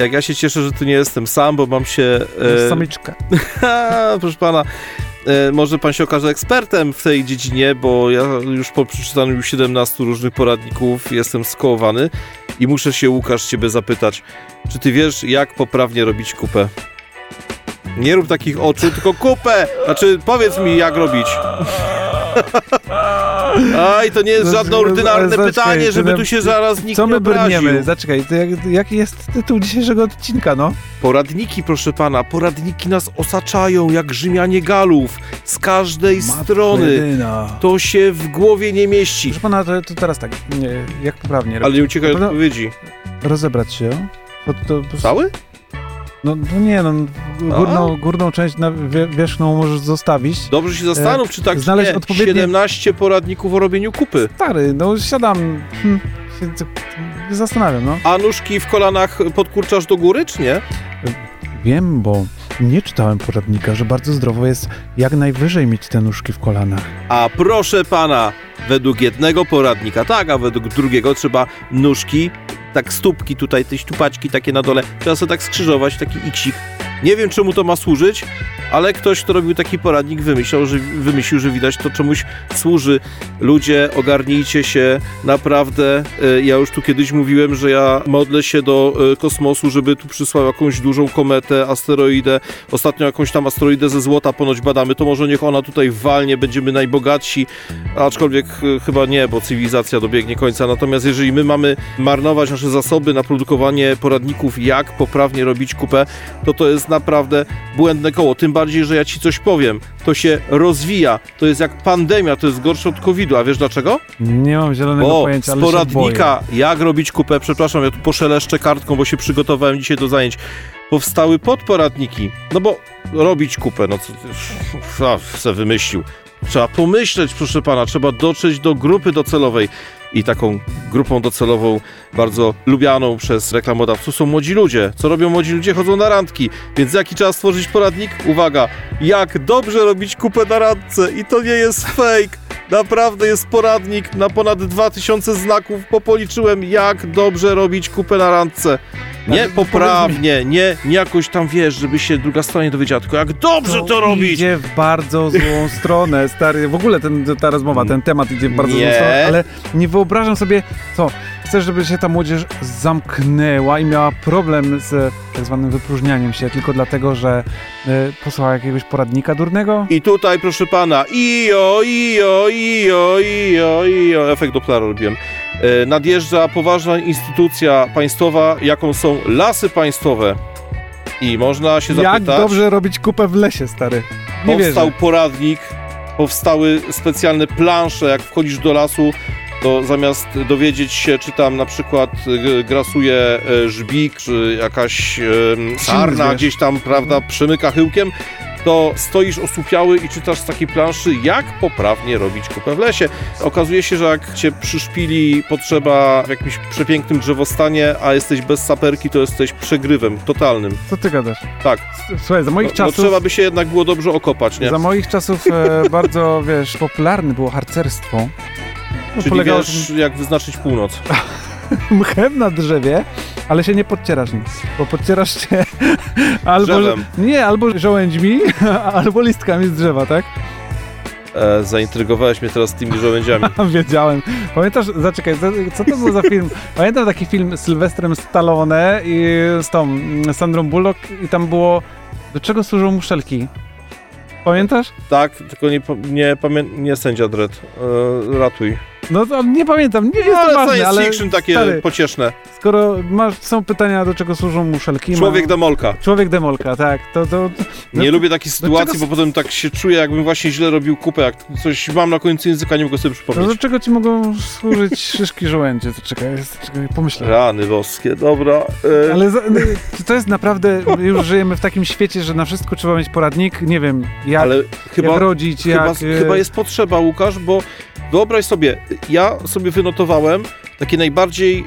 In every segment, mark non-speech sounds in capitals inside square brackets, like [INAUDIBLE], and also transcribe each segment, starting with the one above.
Jak ja się cieszę, że tu nie jestem sam, bo mam się... E... Samiczkę. [LAUGHS] proszę pana, e, może pan się okaże ekspertem w tej dziedzinie, bo ja już po przeczytaniu już 17 różnych poradników jestem skołowany i muszę się, Łukasz, ciebie zapytać, czy ty wiesz, jak poprawnie robić kupę? Nie rób takich oczu, tylko kupę! Znaczy, powiedz mi, jak robić. [LAUGHS] Aj, to nie jest żadne ordynarne pytanie, żeby tu się zaraz nikt Co my brniemy? Zaczekaj, to jak, jaki jest tytuł dzisiejszego odcinka, no? Poradniki, proszę pana, poradniki nas osaczają jak Rzymianie Galów z każdej Matko strony. To się w głowie nie mieści. Proszę pana, to, to teraz tak, nie, jak poprawnie Ale nie uciekaj od odpowiedzi. Rozebrać się. To, to, Cały? No, no nie, no, górną, górną część na wierzchną możesz zostawić. Dobrze się zastanów, e, czy tak znaleźć nie, odpowiednie... 17 poradników o robieniu kupy. Stary, no siadam, hm, się zastanawiam, no. A nóżki w kolanach podkurczasz do góry, czy nie? Wiem, bo nie czytałem poradnika, że bardzo zdrowo jest jak najwyżej mieć te nóżki w kolanach. A proszę pana, według jednego poradnika tak, a według drugiego trzeba nóżki tak stópki tutaj, te ściupaczki takie na dole, trzeba sobie tak skrzyżować, taki iksik. Nie wiem, czemu to ma służyć, ale ktoś, kto robił taki poradnik, wymyślał, że, wymyślił, że widać to czemuś służy. Ludzie, ogarnijcie się, naprawdę. E, ja już tu kiedyś mówiłem, że ja modlę się do e, kosmosu, żeby tu przysłał jakąś dużą kometę, asteroidę. Ostatnio jakąś tam asteroidę ze złota ponoć badamy, to może niech ona tutaj walnie, będziemy najbogatsi, aczkolwiek e, chyba nie, bo cywilizacja dobiegnie końca. Natomiast jeżeli my mamy marnować nasze zasoby na produkowanie poradników, jak poprawnie robić kupę, to to jest naprawdę błędne koło. Tym bardziej, że ja ci coś powiem. To się rozwija. To jest jak pandemia, to jest gorsze od COVID-u. A wiesz dlaczego? Nie mam zielonego o, pojęcia, ale z poradnika, jak robić kupę, przepraszam, ja tu poszeleszczę kartką, bo się przygotowałem dzisiaj do zajęć. Powstały podporadniki. No bo robić kupę, no co, [LAUGHS] se wymyślił. Trzeba pomyśleć, proszę pana, trzeba dotrzeć do grupy docelowej i taką grupą docelową bardzo lubianą przez reklamodawców są młodzi ludzie. Co robią młodzi ludzie? Chodzą na randki. Więc jaki czas stworzyć poradnik? Uwaga, jak dobrze robić kupę na randce i to nie jest fake. Naprawdę jest poradnik na ponad 2000 znaków, bo policzyłem jak dobrze robić kupę na randce. Nie poprawnie, nie, nie jakoś tam wiesz, żeby się druga strona nie dowiedziała, tylko jak dobrze to, to robić. idzie w bardzo złą [LAUGHS] stronę, stary. W ogóle ten, ta rozmowa, ten temat idzie w bardzo nie. złą stronę, ale nie wyobrażam sobie, co, chcesz, żeby się ta młodzież zamknęła i miała problem z tak zwanym wypróżnianiem się tylko dlatego, że y, posłuchała jakiegoś poradnika durnego? I tutaj, proszę pana, ijo, ijo, ijo, ijo, ijo, efekt Dopplera robiłem. Y, nadjeżdża poważna instytucja państwowa, jaką są lasy państwowe. I można się zapytać... Jak dobrze robić kupę w lesie, stary? Nie powstał wierzę. poradnik, powstały specjalne plansze, jak wchodzisz do lasu, to zamiast dowiedzieć się, czy tam na przykład e, grasuje e, żbik, czy jakaś sarna gdzieś tam, prawda, przemyka chyłkiem, to stoisz osłupiały i czytasz z takiej planszy, jak poprawnie robić kupę w lesie. Okazuje się, że jak cię przyszpili potrzeba w jakimś przepięknym drzewostanie, a jesteś bez saperki, to jesteś przegrywem totalnym. Co ty gadasz? Tak. Słuchaj, za moich no, czasów... No trzeba by się jednak było dobrze okopać, nie? Za moich czasów e, [LAUGHS] bardzo, wiesz, popularne było harcerstwo. No, Czyli wiesz, jak wyznaczyć północ. [LAUGHS] Mchem na drzewie, ale się nie podcierasz nic, bo podcierasz się [LAUGHS] albo... Drzewem. Nie, albo żołędźmi, [LAUGHS] albo listkami z drzewa, tak? E, zaintrygowałeś mnie teraz tymi żołędziami. Wiedziałem. Pamiętasz, zaczekaj, co to był za film? Pamiętam taki film z Sylwestrem Stallone i z tą Sandrą Bullock i tam było do czego służą muszelki? Pamiętasz? Tak, tylko nie, nie, nie, nie sędzia Dredd. E, ratuj. No to nie pamiętam, nie jest no, to ważne, ale... fiction takie stary, pocieszne. Skoro masz, są pytania, do czego służą muszelki... Człowiek ma... demolka. Człowiek demolka, tak. To, to, no, nie lubię takiej sytuacji, czego... bo potem tak się czuję, jakbym właśnie źle robił kupę, jak coś mam na końcu języka, nie mogę sobie przypomnieć. No do czego ci mogą służyć szyszki żołędzie? To czekaj, czekaj pomyślę. Rany boskie, dobra. E... Ale za, no, to jest naprawdę, już żyjemy w takim świecie, że na wszystko trzeba mieć poradnik, nie wiem, jak, Ale chyba, jak rodzić, chyba, jak... Chyba jest potrzeba, Łukasz, bo wyobraź sobie, ja sobie wynotowałem takie najbardziej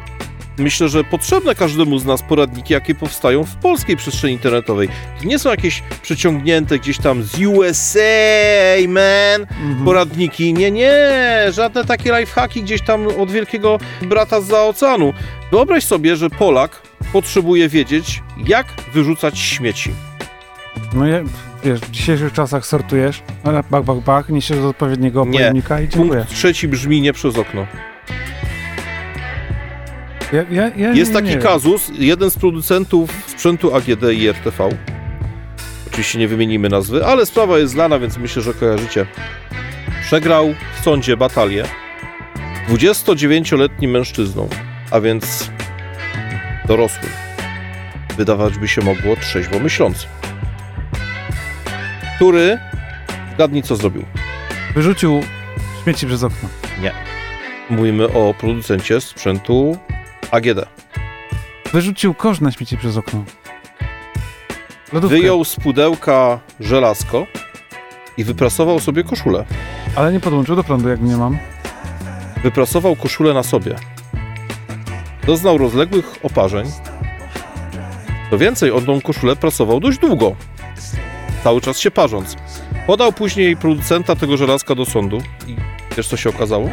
myślę, że potrzebne każdemu z nas poradniki, jakie powstają w polskiej przestrzeni internetowej. To nie są jakieś przeciągnięte gdzieś tam z USA, man, mhm. poradniki. Nie, nie, żadne takie lifehacki gdzieś tam od wielkiego brata z oceanu. Wyobraź sobie, że Polak potrzebuje wiedzieć, jak wyrzucać śmieci. No ja, wiesz, w dzisiejszych czasach sortujesz, ale bak, bak, bak, niesiesz do odpowiedniego Nie. pojemnika i dziękuję. Punkt trzeci brzmi nie przez okno. Ja, ja, ja Jest nie, taki nie kazus, jeden z producentów sprzętu AGD i RTV. Oczywiście nie wymienimy nazwy, ale sprawa jest znana, więc myślę, że kojarzycie. Przegrał w sądzie batalię 29-letnim mężczyzną, a więc dorosłym. Wydawać by się mogło trzeźwo myślący. Który, zgadnij co zrobił. Wyrzucił śmieci przez okno. Mówimy o producencie sprzętu AGD. Wyrzucił kosz na śmieci przez okno. Lodówkę. Wyjął z pudełka żelazko i wyprasował sobie koszulę. Ale nie podłączył do prądu, jak nie mam. Wyprasował koszulę na sobie. Doznał rozległych oparzeń. Co więcej, on tą koszulę prasował dość długo. Cały czas się parząc. Podał później producenta tego żelazka do sądu i wiesz co się okazało?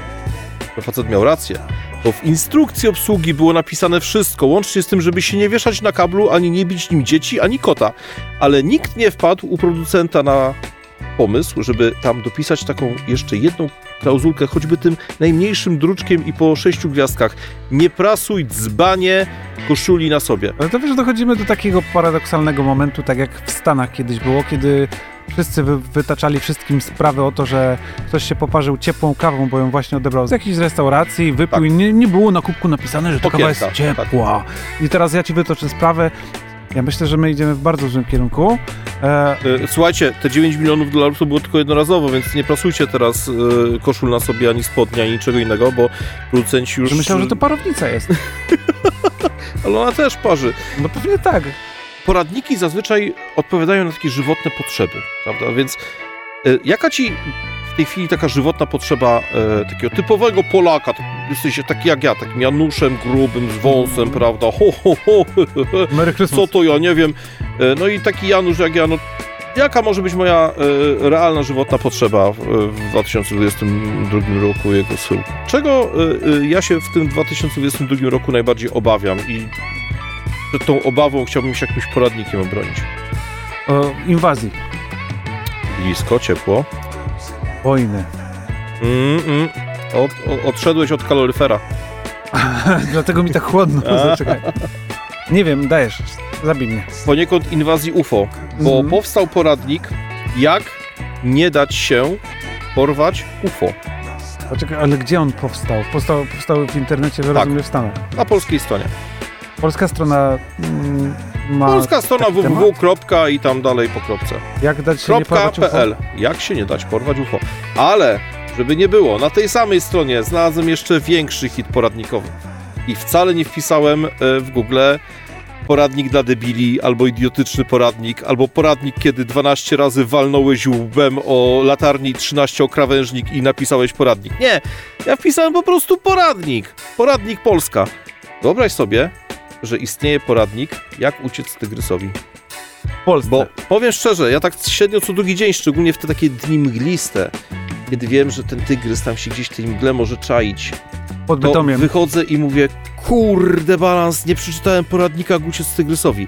Że facet miał rację. Bo w instrukcji obsługi było napisane wszystko, łącznie z tym, żeby się nie wieszać na kablu, ani nie bić nim dzieci, ani kota. Ale nikt nie wpadł u producenta na pomysł, żeby tam dopisać taką jeszcze jedną klauzulkę, choćby tym najmniejszym druczkiem i po sześciu gwiazdkach. Nie prasuj dzbanie koszuli na sobie. Ale to wiesz, dochodzimy do takiego paradoksalnego momentu, tak jak w Stanach kiedyś było, kiedy wszyscy wy, wytaczali wszystkim sprawę o to, że ktoś się poparzył ciepłą kawą, bo ją właśnie odebrał z jakiejś restauracji, wypił Tak. i nie, nie było na kubku napisane, że ta kawa jest Popielka, tak. ciepła. I teraz ja ci wytoczę sprawę. Ja myślę, że my idziemy w bardzo złym kierunku. E, E, Słuchajcie, te 9 milionów dolarów to było tylko jednorazowo, więc nie prasujcie teraz e, koszul na sobie, ani spodnia, ani niczego innego, bo producenci już... że myślał, że to parownica jest. [LAUGHS] Ale ona też parzy. No pewnie tak. Poradniki zazwyczaj odpowiadają na takie żywotne potrzeby, prawda? Więc e, jaka ci w tej chwili taka żywotna potrzeba e, takiego typowego Polaka, tak, jesteś taki jak ja, takim Januszem grubym, z wąsem, prawda? Ho, ho, ho, Merry co to ja nie wiem. E, No i taki Janusz jak ja, no jaka może być moja e, realna żywotna potrzeba w, w 2022 roku jego schyłku? Czego e, e, ja się w tym 2022 roku najbardziej obawiam i przed tą obawą chciałbym się jakimś poradnikiem obronić? O inwazji. Blisko, ciepło. Wojny. Mm, mm. Od, od, odszedłeś od kaloryfera. [LAUGHS] Dlatego mi tak chłodno. Zaczekaj. Nie wiem, dajesz. Zabij mnie. Poniekąd inwazji UFO, bo Mhm. powstał poradnik, jak nie dać się porwać UFO Poczekaj, ale gdzie on powstał? Powstał, powstał w internecie, Tak. rozumiem, w Stanach. na polskiej stronie. Polska strona mm, ma... Polska strona www. kropka i tam dalej po kropce. Jak dać się nie porwać UFO? .pl. Jak się nie dać porwać UFO. Ale, żeby nie było, na tej samej stronie znalazłem jeszcze większy hit poradnikowy. I wcale nie wpisałem e, w Google poradnik dla debili, albo idiotyczny poradnik, albo poradnik, kiedy 12 razy walnąłeś łbem o latarni 13 o krawężnik i napisałeś poradnik. Nie, ja wpisałem po prostu poradnik. Poradnik Polska. Wyobraź sobie, że istnieje poradnik, jak uciec tygrysowi. W Polsce. Bo powiem szczerze, ja tak średnio co drugi dzień, szczególnie w te takie dni mgliste, kiedy wiem, że ten tygrys tam się gdzieś w tej mgle może czaić, Pod to Bytomiem. wychodzę i mówię, kurde balans, nie przeczytałem poradnika jak uciec tygrysowi.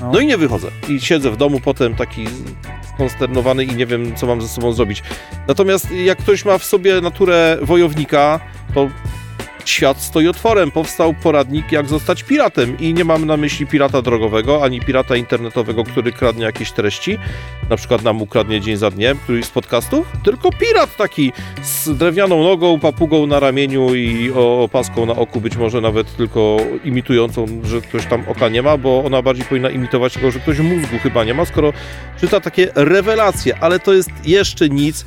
No. No i nie wychodzę. I siedzę w domu potem taki skonsternowany i nie wiem, co mam ze sobą zrobić. Natomiast jak ktoś ma w sobie naturę wojownika, to świat stoi otworem. Powstał poradnik, jak zostać piratem. I nie mam na myśli pirata drogowego, ani pirata internetowego, który kradnie jakieś treści. Na przykład nam ukradnie dzień za dniem, któryś z podcastów. Tylko pirat taki z drewnianą nogą, papugą na ramieniu i opaską na oku, być może nawet tylko imitującą, że ktoś tam oka nie ma, bo ona bardziej powinna imitować tego, że ktoś mózgu chyba nie ma, skoro czyta takie rewelacje, ale to jest jeszcze nic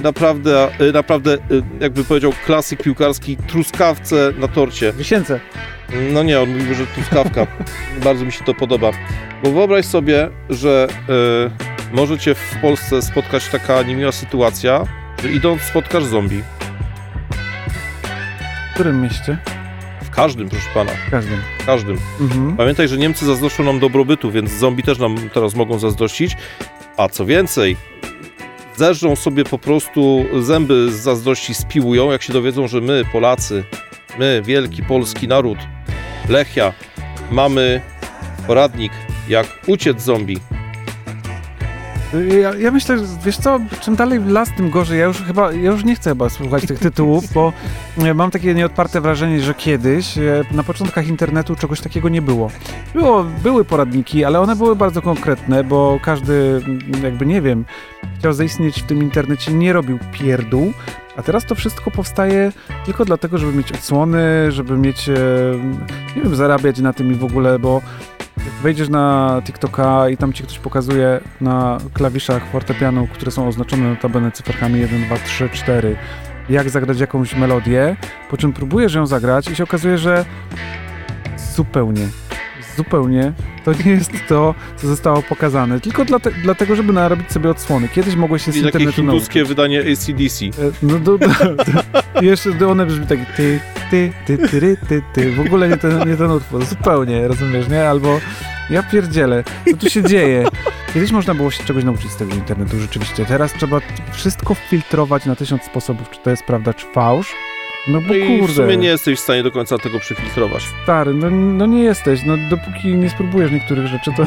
naprawdę, y, naprawdę, y, jakby powiedział klasyk piłkarski, truskawce na torcie. Wisience. No nie, on mówił, że truskawka. [LAUGHS] Bardzo mi się to podoba. Bo wyobraź sobie, że y, może cię w Polsce spotkać taka niemiła sytuacja, że idąc spotkasz zombie. W którym mieście? W każdym, proszę pana, W każdym. w każdym. Mhm. Pamiętaj, że Niemcy zazdroszczą nam dobrobytu, więc zombie też nam teraz mogą zazdrościć. A co więcej, zeżrą sobie po prostu zęby z zazdrości, spiłują, jak się dowiedzą, że my, Polacy, my, wielki polski naród, Lechia, mamy poradnik, jak uciec zombie. Ja, ja, myślę, że wiesz co, czym dalej las, tym gorzej. Ja już chyba, ja już nie chcę chyba słuchać tych tytułów, bo e, mam takie nieodparte wrażenie, że kiedyś, e, na początkach internetu czegoś takiego nie było. było. Były poradniki, ale one były bardzo konkretne, bo każdy, jakby nie wiem, chciał zaistnieć w tym internecie, nie robił pierdół, a teraz to wszystko powstaje tylko dlatego, żeby mieć odsłony, żeby mieć, e, nie wiem, zarabiać na tym i w ogóle, bo wejdziesz na TikToka i tam ci ktoś pokazuje na klawiszach fortepianu, które są oznaczone notabene cyferkami 1, 2, 3, 4, jak zagrać jakąś melodię, po czym próbujesz ją zagrać i się okazuje, że zupełnie, zupełnie to nie jest to, co zostało pokazane, tylko dlate, dlatego, żeby narobić sobie odsłony. Kiedyś mogłeś się z I takie internetu hinduskie nauczyć. wydanie ACDC. E, No do, do, do, jeszcze do one brzmi tak ty, ty, ty, ty, ty, ty, ty. W ogóle nie ten, nie ten utwór, zupełnie, rozumiesz, nie? Albo ja pierdzielę, co tu się dzieje? Kiedyś można było się czegoś nauczyć z tego internetu rzeczywiście. Teraz trzeba wszystko filtrować na tysiąc sposobów, czy to jest prawda, czy fałsz. No bo No i w kurde, sumie nie jesteś w stanie do końca tego przefiltrować. stary, no, no nie jesteś, no dopóki nie spróbujesz niektórych rzeczy, to...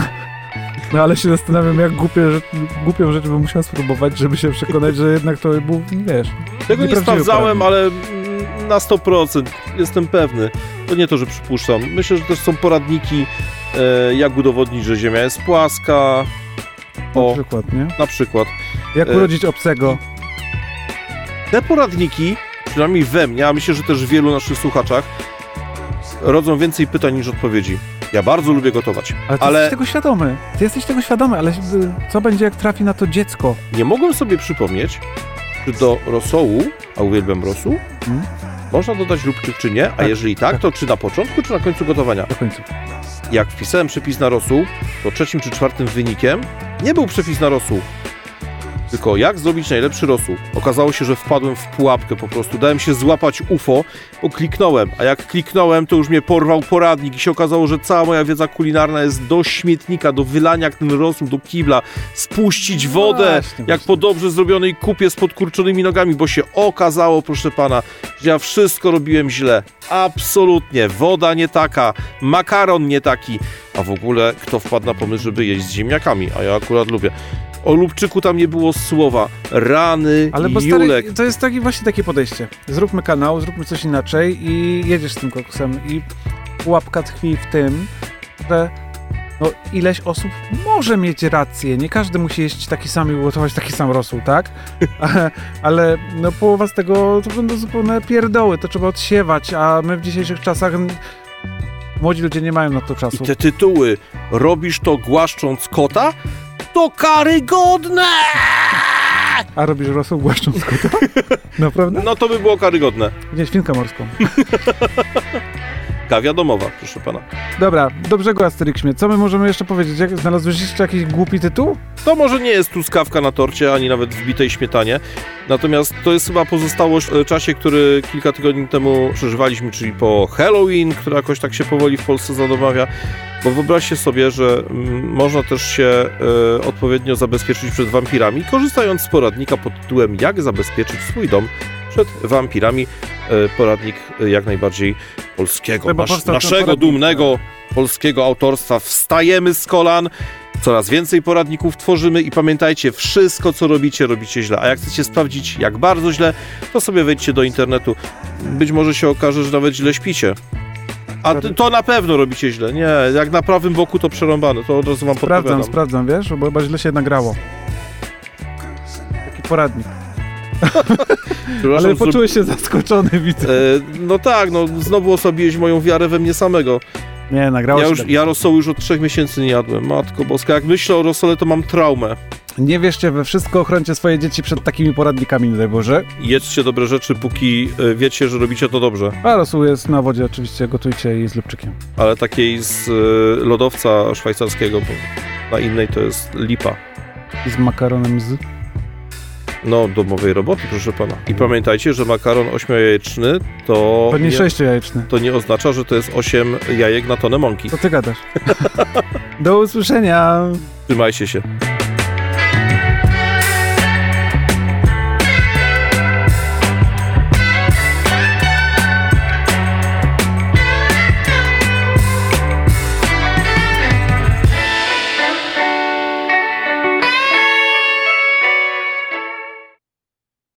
No ale się zastanawiam, jak głupie, rzecz, głupią rzecz bym musiał spróbować, żeby się przekonać, że jednak to był, wiesz... Tego nie sprawdzałem, ale na 100% jestem pewny. To nie to, że przypuszczam. Myślę, że też są poradniki, e, jak udowodnić, że Ziemia jest płaska. Na O, przykład, nie? na przykład. Jak E, urodzić obcego? Te poradniki, przynajmniej we mnie, a myślę, że też w wielu naszych słuchaczach, rodzą więcej pytań niż odpowiedzi. Ja bardzo lubię gotować, Ale ty ale jesteś tego świadomy. Ty jesteś tego świadomy, ale co będzie, jak trafi na to dziecko? nie mogłem sobie przypomnieć, czy do rosołu, a uwielbiam rosół, Hmm? Można dodać lubczyk czy nie, a Tak, jeżeli tak, tak. to czy na początku, czy na końcu gotowania. Do końca. jak wpisałem przepis na rosół, to trzecim czy czwartym wynikiem nie był przepis na rosół. Tylko jak zrobić najlepszy rosół? Okazało się, że wpadłem w pułapkę po prostu. Dałem się złapać UFO, bo kliknąłem. A jak kliknąłem, to już mnie porwał poradnik i się okazało, że cała moja wiedza kulinarna jest do śmietnika, do wylania jak ten rosół, do kibla. Spuścić wodę, Właśnie, jak właśnie. po dobrze zrobionej kupie z podkurczonymi nogami, bo się okazało, proszę pana, że ja wszystko robiłem źle. Absolutnie. Woda nie taka, makaron nie taki. A w ogóle kto wpadł na pomysł, żeby jeść z ziemniakami? A ja akurat lubię. O lubczyku tam nie było słowa. Rany, Ale bo Julek. stary, to jest taki, właśnie takie podejście. Zróbmy kanał, zróbmy coś inaczej i jedziesz z tym koksem. I pułapka tkwi w tym, że no, ileś osób może mieć rację. Nie każdy musi jeść taki sam i gotować taki sam rosół, tak? [LAUGHS] Ale, ale no, połowa z tego to będą zupełne pierdoły. To trzeba odsiewać, a my w dzisiejszych czasach młodzi ludzie nie mają na to I czasu. te tytuły. Robisz to głaszcząc kota? To karygodne! A robisz rosół głaszcząc kota? [LAUGHS] Naprawdę? No to by było karygodne. Nie, świnkę morską. [LAUGHS] Kawia domowa, proszę pana. Dobra, do brzegu Asterixmie. Co my możemy jeszcze powiedzieć? Jak, znalazłeś jeszcze jakiś głupi tytuł? To może nie jest truskawka na torcie, ani nawet w bitej śmietanie. Natomiast to jest chyba pozostałość w czasie, który kilka tygodni temu przeżywaliśmy, czyli po Halloween, która jakoś tak się powoli w Polsce zadomawia. Bo wyobraźcie sobie, że mm, można też się e, odpowiednio zabezpieczyć przed wampirami, korzystając z poradnika pod tytułem Jak zabezpieczyć swój dom przed wampirami. E, poradnik e, jak najbardziej polskiego, nasz, naszego dumnego polskiego autorstwa. Wstajemy z kolan, Coraz więcej poradników tworzymy i pamiętajcie, wszystko co robicie, robicie źle. A jak chcecie sprawdzić, jak bardzo źle, to sobie wejdźcie do internetu. Być może się okaże, że nawet źle śpicie. A to na pewno robicie źle. Nie, jak na prawym boku to przerąbane, to od razu wam Sprawdzam, podpowiadam. sprawdzam, wiesz? Bo chyba źle się nagrało. Taki poradnik. [LAUGHS] Ale poczułeś się zaskoczony, widzę. E, no tak, no znowu osłabiłeś moją wiarę we mnie samego. Nie, nagrało Ja już, tak. ja rosołu już od trzech miesięcy nie jadłem. Matko boska, jak myślę o rosole, to mam traumę. Nie wierzcie we wszystko, ochrońcie swoje dzieci przed takimi poradnikami, daj Boże. Jedzcie dobre rzeczy, póki e, wiecie, że robicie to dobrze. A rosół jest na wodzie oczywiście, gotujcie i z lubczykiem. ale takiej z y, lodowca szwajcarskiego, bo na innej to jest lipa. I z makaronem z... No, domowej roboty, proszę pana. I pamiętajcie, że makaron ośmiojajeczny to, To nie nie, sześciojajeczny. to nie oznacza, że to jest 8 jajek na tonę mąki. Co ty gadasz? [LAUGHS] Do usłyszenia! Trzymajcie się.